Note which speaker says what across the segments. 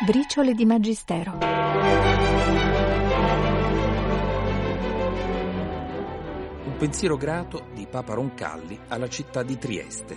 Speaker 1: Briciole di Magistero.
Speaker 2: Un pensiero grato di Papa Roncalli alla città di Trieste.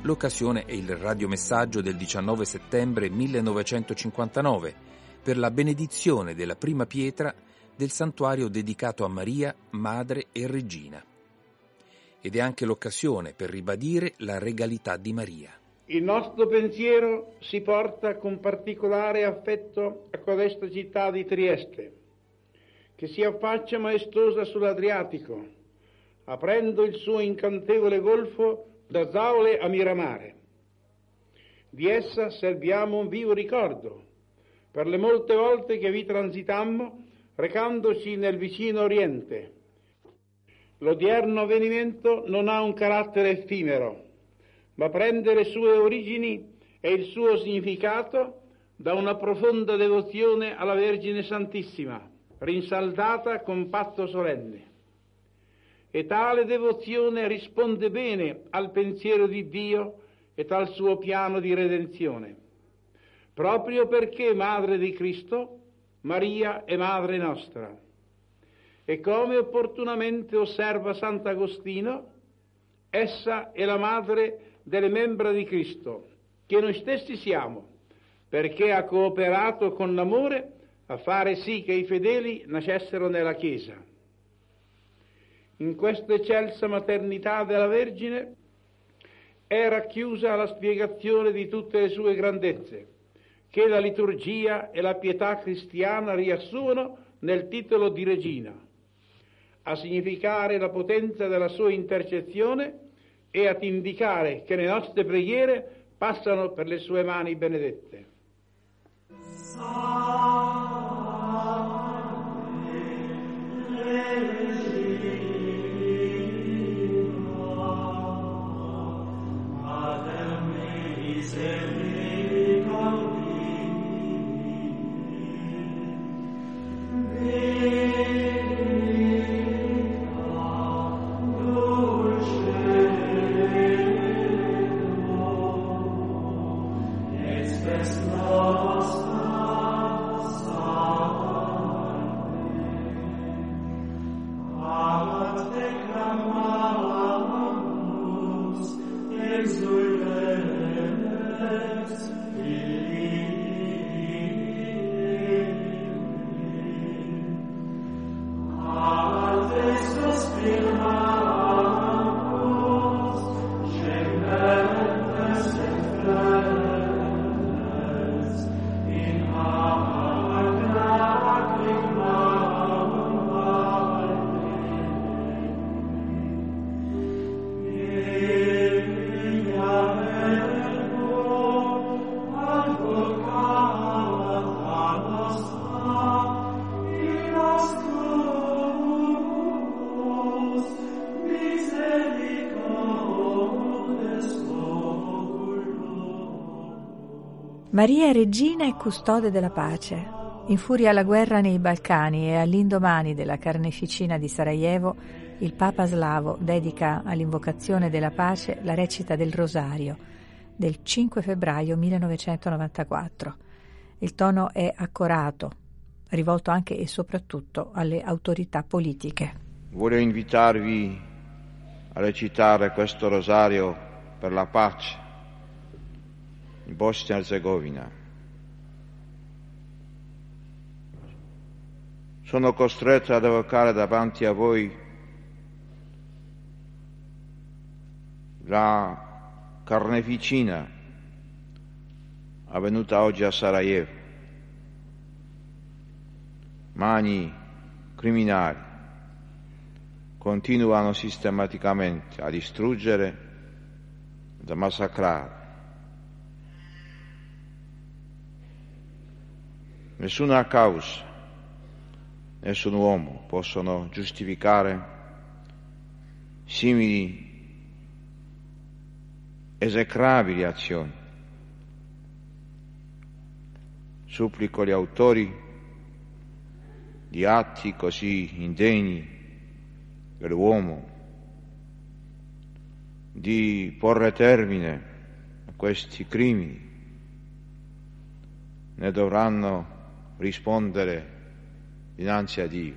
Speaker 2: L'occasione è il radiomessaggio del 19 settembre 1959 per la benedizione della prima pietra del santuario dedicato a Maria, Madre e Regina. Ed è anche l'occasione per ribadire la regalità di Maria.
Speaker 3: Il nostro pensiero si porta con particolare affetto a codesta città di Trieste, che si affaccia maestosa sull'Adriatico, aprendo il suo incantevole golfo da Zaule a Miramare. Di essa serviamo un vivo ricordo per le molte volte che vi transitammo recandoci nel vicino Oriente. L'odierno avvenimento non ha un carattere effimero, ma prende le sue origini e il suo significato da una profonda devozione alla Vergine Santissima, rinsaldata con patto solenne. E tale devozione risponde bene al pensiero di Dio e al suo piano di redenzione. Proprio perché Madre di Cristo, Maria è Madre nostra. E come opportunamente osserva Sant'Agostino, essa è la Madre delle membra di Cristo, che noi stessi siamo, perché ha cooperato con l'amore a fare sì che i fedeli nascessero nella Chiesa. In questa eccelsa maternità della Vergine è racchiusa la spiegazione di tutte le sue grandezze, che la liturgia e la pietà cristiana riassumono nel titolo di Regina, a significare la potenza della sua intercessione e ad indicare che le nostre preghiere passano per le sue mani benedette.
Speaker 1: Maria regina e custode della pace. Infuria la guerra nei Balcani e all'indomani della carneficina di Sarajevo, il Papa slavo dedica all'invocazione della pace la recita del Rosario del 5 febbraio 1994. Il tono è accorato, rivolto anche e soprattutto alle autorità politiche.
Speaker 4: Voglio invitarvi a recitare questo rosario per la pace e Herzegovina. Sono costretto ad evocare davanti a voi la carneficina avvenuta oggi a Sarajevo. Mani criminali continuano sistematicamente a distruggere, a massacrare Nessuna causa, nessun uomo possono giustificare simili esecrabili azioni. Supplico gli autori di atti così indegni dell'uomo di porre termine a questi crimini ne dovranno rispondere dinanzi a Dio.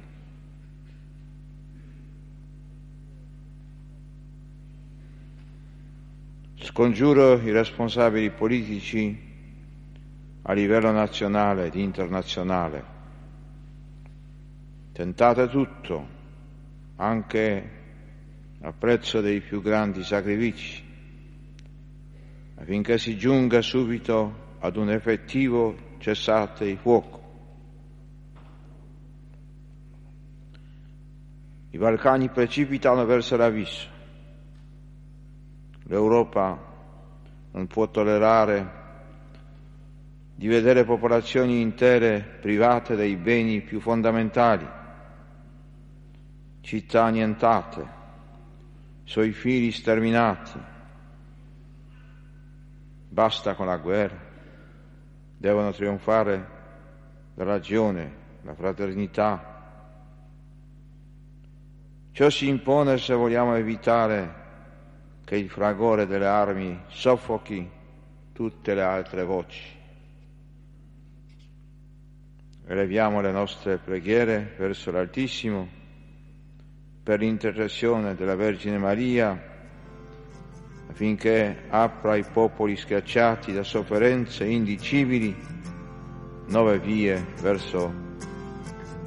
Speaker 4: Scongiuro i responsabili politici a livello nazionale ed internazionale. Tentate tutto, anche a prezzo dei più grandi sacrifici, affinché si giunga subito ad un effettivo cessate il fuoco. I Balcani precipitano verso l'abisso. L'Europa non può tollerare di vedere popolazioni intere private dei beni più fondamentali, città annientate, suoi figli sterminati. Basta con la guerra, devono trionfare la ragione, la fraternità. Ciò si impone se vogliamo evitare che il fragore delle armi soffochi tutte le altre voci. Eleviamo le nostre preghiere verso l'Altissimo per l'intercessione della Vergine Maria affinché apra ai popoli schiacciati da sofferenze indicibili nuove vie verso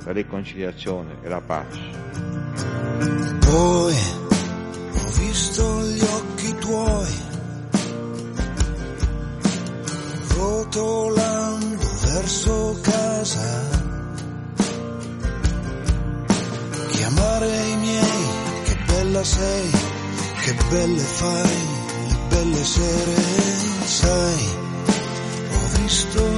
Speaker 4: la riconciliazione e la pace.
Speaker 5: Poi ho visto gli occhi tuoi rotolando verso casa. Chiamare i miei, che bella sei, che belle fai belle sere, sai, ho visto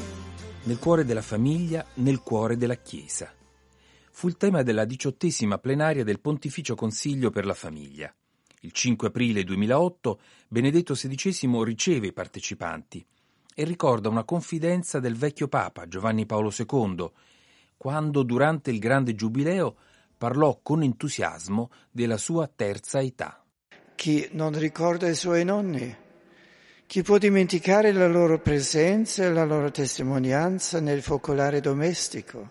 Speaker 2: nel cuore della famiglia, nel cuore della Chiesa. Fu il tema della diciottesima plenaria del Pontificio Consiglio per la Famiglia. Il 5 aprile 2008 Benedetto XVI riceve i partecipanti e ricorda una confidenza del vecchio Papa Giovanni Paolo II, quando durante il grande giubileo parlò con entusiasmo della sua terza età.
Speaker 6: Chi non ricorda i suoi nonni chi può dimenticare la loro presenza e la loro testimonianza nel focolare domestico?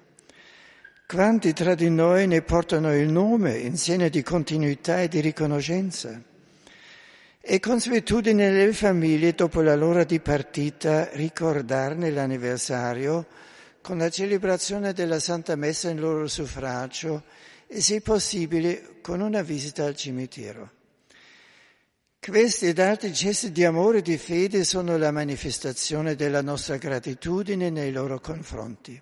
Speaker 6: Quanti tra di noi ne portano il nome in segno di continuità e di riconoscenza? È consuetudine nelle famiglie dopo la loro dipartita ricordarne l'anniversario con la celebrazione della Santa Messa in loro suffragio e se possibile con una visita al cimitero. Questi ed altri gesti di amore e di fede sono la manifestazione della nostra gratitudine nei loro confronti.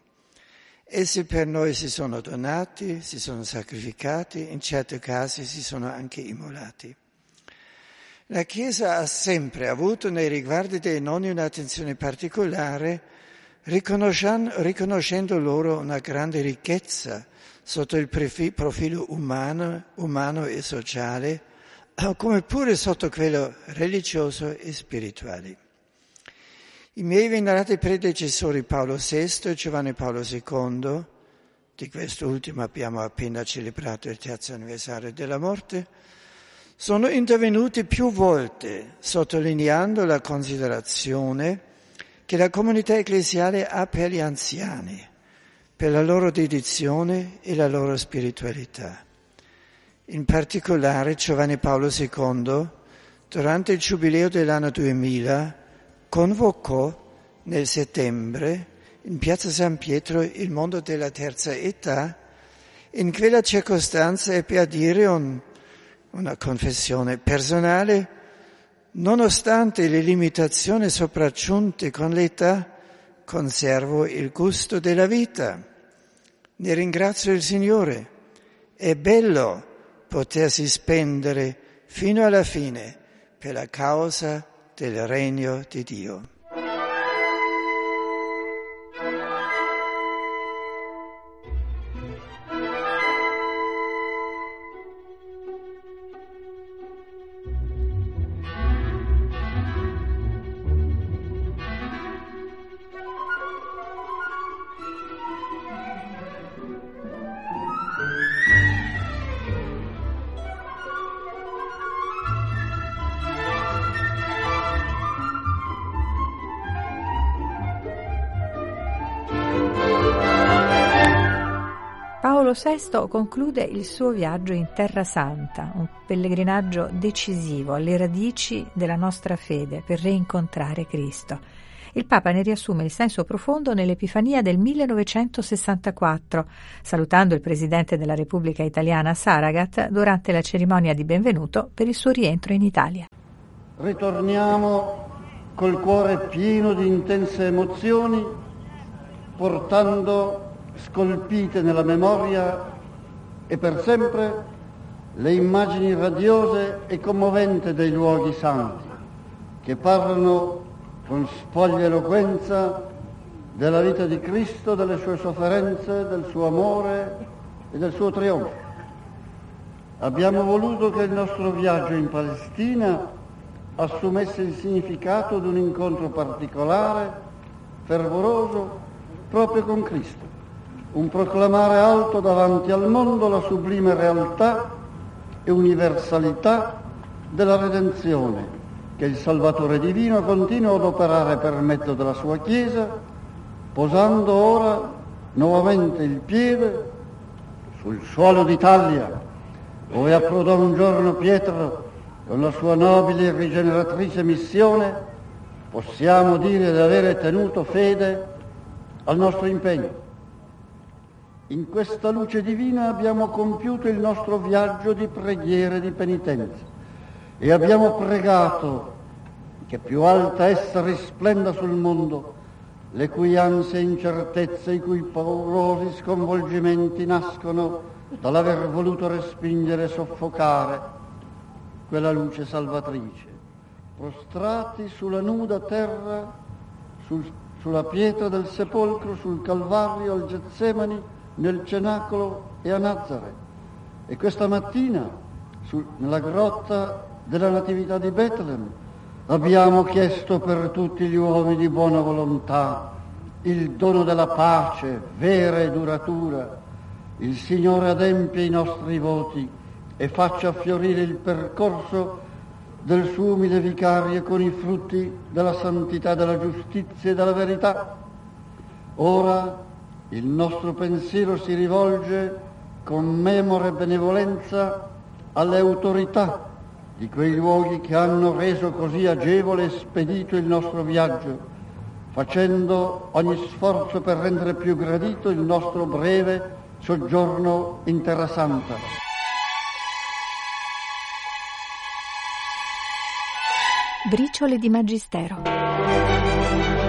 Speaker 6: Essi per noi si sono donati, si sono sacrificati, in certi casi si sono anche immolati. La Chiesa ha sempre avuto nei riguardi dei nonni un'attenzione particolare, riconoscendo, loro una grande ricchezza sotto il profilo umano, umano e sociale, come pure sotto quello religioso e spirituale. I miei venerati predecessori Paolo VI e Giovanni Paolo II, di quest'ultimo abbiamo appena celebrato il terzo anniversario della morte, sono intervenuti più volte sottolineando la considerazione che la comunità ecclesiale ha per gli anziani, per la loro dedizione e la loro spiritualità. In particolare Giovanni Paolo II, durante il giubileo dell'anno 2000, convocò nel settembre in piazza San Pietro il mondo della terza età. In quella circostanza ebbe a dire un, una confessione personale, nonostante le limitazioni sopraggiunte con l'età, conservo il gusto della vita. Ne ringrazio il Signore. È bello potersi spendere fino alla fine per la causa del regno di Dio.
Speaker 1: VI conclude il suo viaggio in Terra Santa, un pellegrinaggio decisivo alle radici della nostra fede per reincontrare Cristo. Il Papa ne riassume il senso profondo nell'Epifania del 1964, salutando il Presidente della Repubblica Italiana Saragat durante la cerimonia di benvenuto per il suo rientro in Italia.
Speaker 7: Ritorniamo col cuore pieno di intense emozioni, portando scolpite nella memoria e per sempre le immagini radiose e commoventi dei luoghi santi, che parlano con spoglia eloquenza della vita di Cristo, delle sue sofferenze, del suo amore e del suo trionfo. Abbiamo voluto che il nostro viaggio in Palestina assumesse il significato di un incontro particolare, fervoroso, proprio con Cristo un proclamare alto davanti al mondo la sublime realtà e universalità della redenzione che il Salvatore Divino continua ad operare per mezzo della sua Chiesa, posando ora nuovamente il piede sul suolo d'Italia, dove approdò un giorno Pietro con la sua nobile e rigeneratrice missione, possiamo dire di avere tenuto fede al nostro impegno. In questa luce divina abbiamo compiuto il nostro viaggio di preghiera e di penitenza e abbiamo pregato che più alta essa risplenda sul mondo, le cui ansie e incertezze, i cui paurosi sconvolgimenti nascono dall'aver voluto respingere e soffocare quella luce salvatrice. Prostrati sulla nuda terra, sul, sulla pietra del sepolcro, sul Calvario, al Getsemani, nel cenacolo e a Nazareth. E questa mattina, su, nella grotta della Natività di Betlem, abbiamo chiesto per tutti gli uomini di buona volontà il dono della pace vera e duratura. Il Signore adempie i nostri voti e faccia fiorire il percorso del suo umile vicario con i frutti della santità, della giustizia e della verità. Ora il nostro pensiero si rivolge con memore benevolenza alle autorità di quei luoghi che hanno reso così agevole e spedito il nostro viaggio, facendo ogni sforzo per rendere più gradito il nostro breve soggiorno in Terra Santa.
Speaker 1: Briciole di Magistero.